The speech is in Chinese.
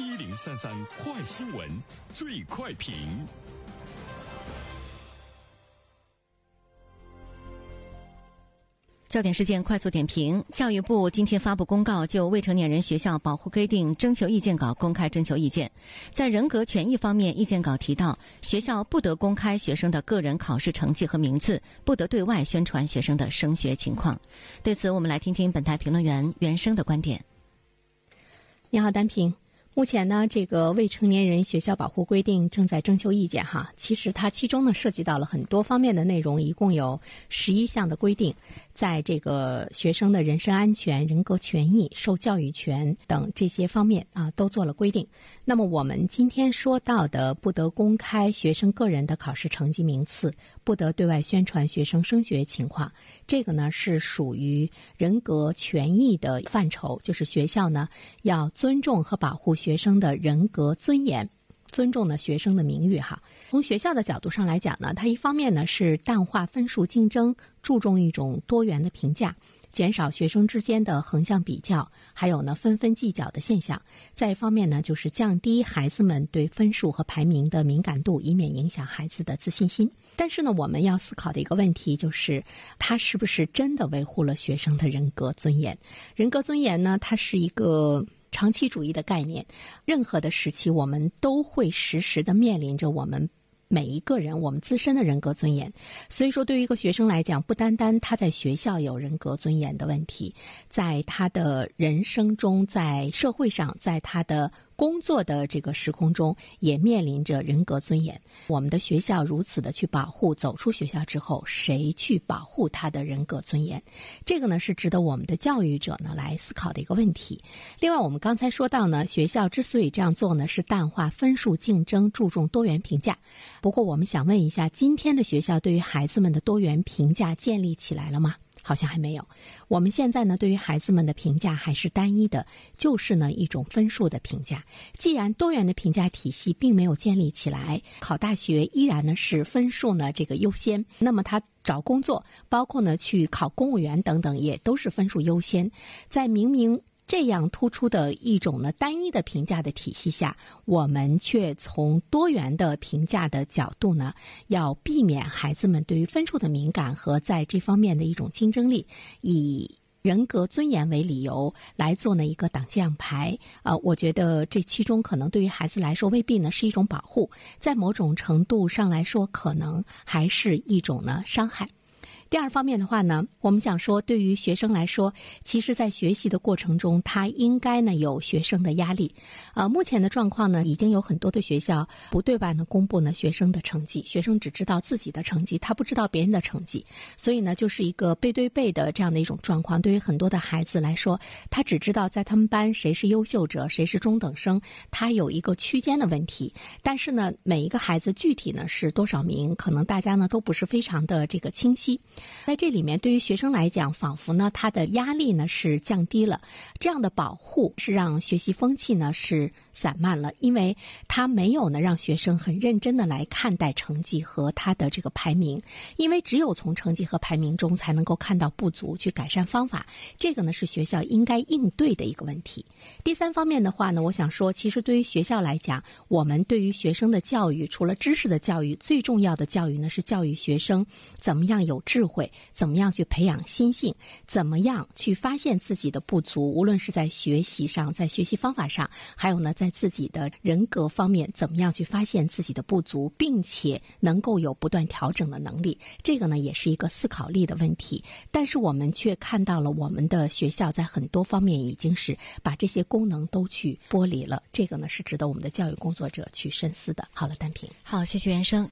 一零三三快新闻，最快评。焦点事件快速点评：教育部今天发布公告，就未成年人学校保护规定征求意见稿公开征求意见。在人格权益方面，意见稿提到，学校不得公开学生的个人考试成绩和名次，不得对外宣传学生的升学情况。对此，我们来听听本台评论员袁生的观点。你好，单平。目前呢，这个未成年人学校保护规定正在征求意见哈。其实它其中呢涉及到了很多方面的内容，一共有十一项的规定。在这个学生的人身安全、人格权益、受教育权等这些方面啊，都做了规定。那么我们今天说到的，不得公开学生个人的考试成绩名次，不得对外宣传学生升学情况，这个呢是属于人格权益的范畴，就是学校呢要尊重和保护学生的人格尊严。尊重呢学生的名誉哈。从学校的角度上来讲呢，它一方面呢是淡化分数竞争，注重一种多元的评价，减少学生之间的横向比较，还有呢纷纷计较的现象；再一方面呢，就是降低孩子们对分数和排名的敏感度，以免影响孩子的自信心。但是呢，我们要思考的一个问题就是，它是不是真的维护了学生的人格尊严？人格尊严呢，它是一个。长期主义的概念，任何的时期，我们都会时时的面临着我们每一个人我们自身的人格尊严。所以说，对于一个学生来讲，不单单他在学校有人格尊严的问题，在他的人生中，在社会上，在他的。工作的这个时空中，也面临着人格尊严。我们的学校如此的去保护，走出学校之后，谁去保护他的人格尊严？这个呢，是值得我们的教育者呢来思考的一个问题。另外，我们刚才说到呢，学校之所以这样做呢，是淡化分数竞争，注重多元评价。不过，我们想问一下，今天的学校对于孩子们的多元评价建立起来了吗？好像还没有。我们现在呢，对于孩子们的评价还是单一的，就是呢一种分数的评价。既然多元的评价体系并没有建立起来，考大学依然呢是分数呢这个优先，那么他找工作，包括呢去考公务员等等，也都是分数优先。在明明。这样突出的一种呢单一的评价的体系下，我们却从多元的评价的角度呢，要避免孩子们对于分数的敏感和在这方面的一种竞争力，以人格尊严为理由来做呢一个挡箭牌。呃，我觉得这其中可能对于孩子来说未必呢是一种保护，在某种程度上来说，可能还是一种呢伤害。第二方面的话呢，我们想说，对于学生来说，其实，在学习的过程中，他应该呢有学生的压力。呃，目前的状况呢，已经有很多的学校不对外呢公布呢学生的成绩，学生只知道自己的成绩，他不知道别人的成绩，所以呢，就是一个背对背的这样的一种状况。对于很多的孩子来说，他只知道在他们班谁是优秀者，谁是中等生，他有一个区间的问题。但是呢，每一个孩子具体呢是多少名，可能大家呢都不是非常的这个清晰。在这里面，对于学生来讲，仿佛呢，他的压力呢是降低了，这样的保护是让学习风气呢是散漫了，因为他没有呢让学生很认真的来看待成绩和他的这个排名，因为只有从成绩和排名中才能够看到不足，去改善方法，这个呢是学校应该应对的一个问题。第三方面的话呢，我想说，其实对于学校来讲，我们对于学生的教育，除了知识的教育，最重要的教育呢是教育学生怎么样有智。慧怎么样去培养心性？怎么样去发现自己的不足？无论是在学习上，在学习方法上，还有呢，在自己的人格方面，怎么样去发现自己的不足，并且能够有不断调整的能力？这个呢，也是一个思考力的问题。但是我们却看到了，我们的学校在很多方面已经是把这些功能都去剥离了。这个呢，是值得我们的教育工作者去深思的。好了，单平，好，谢谢袁生。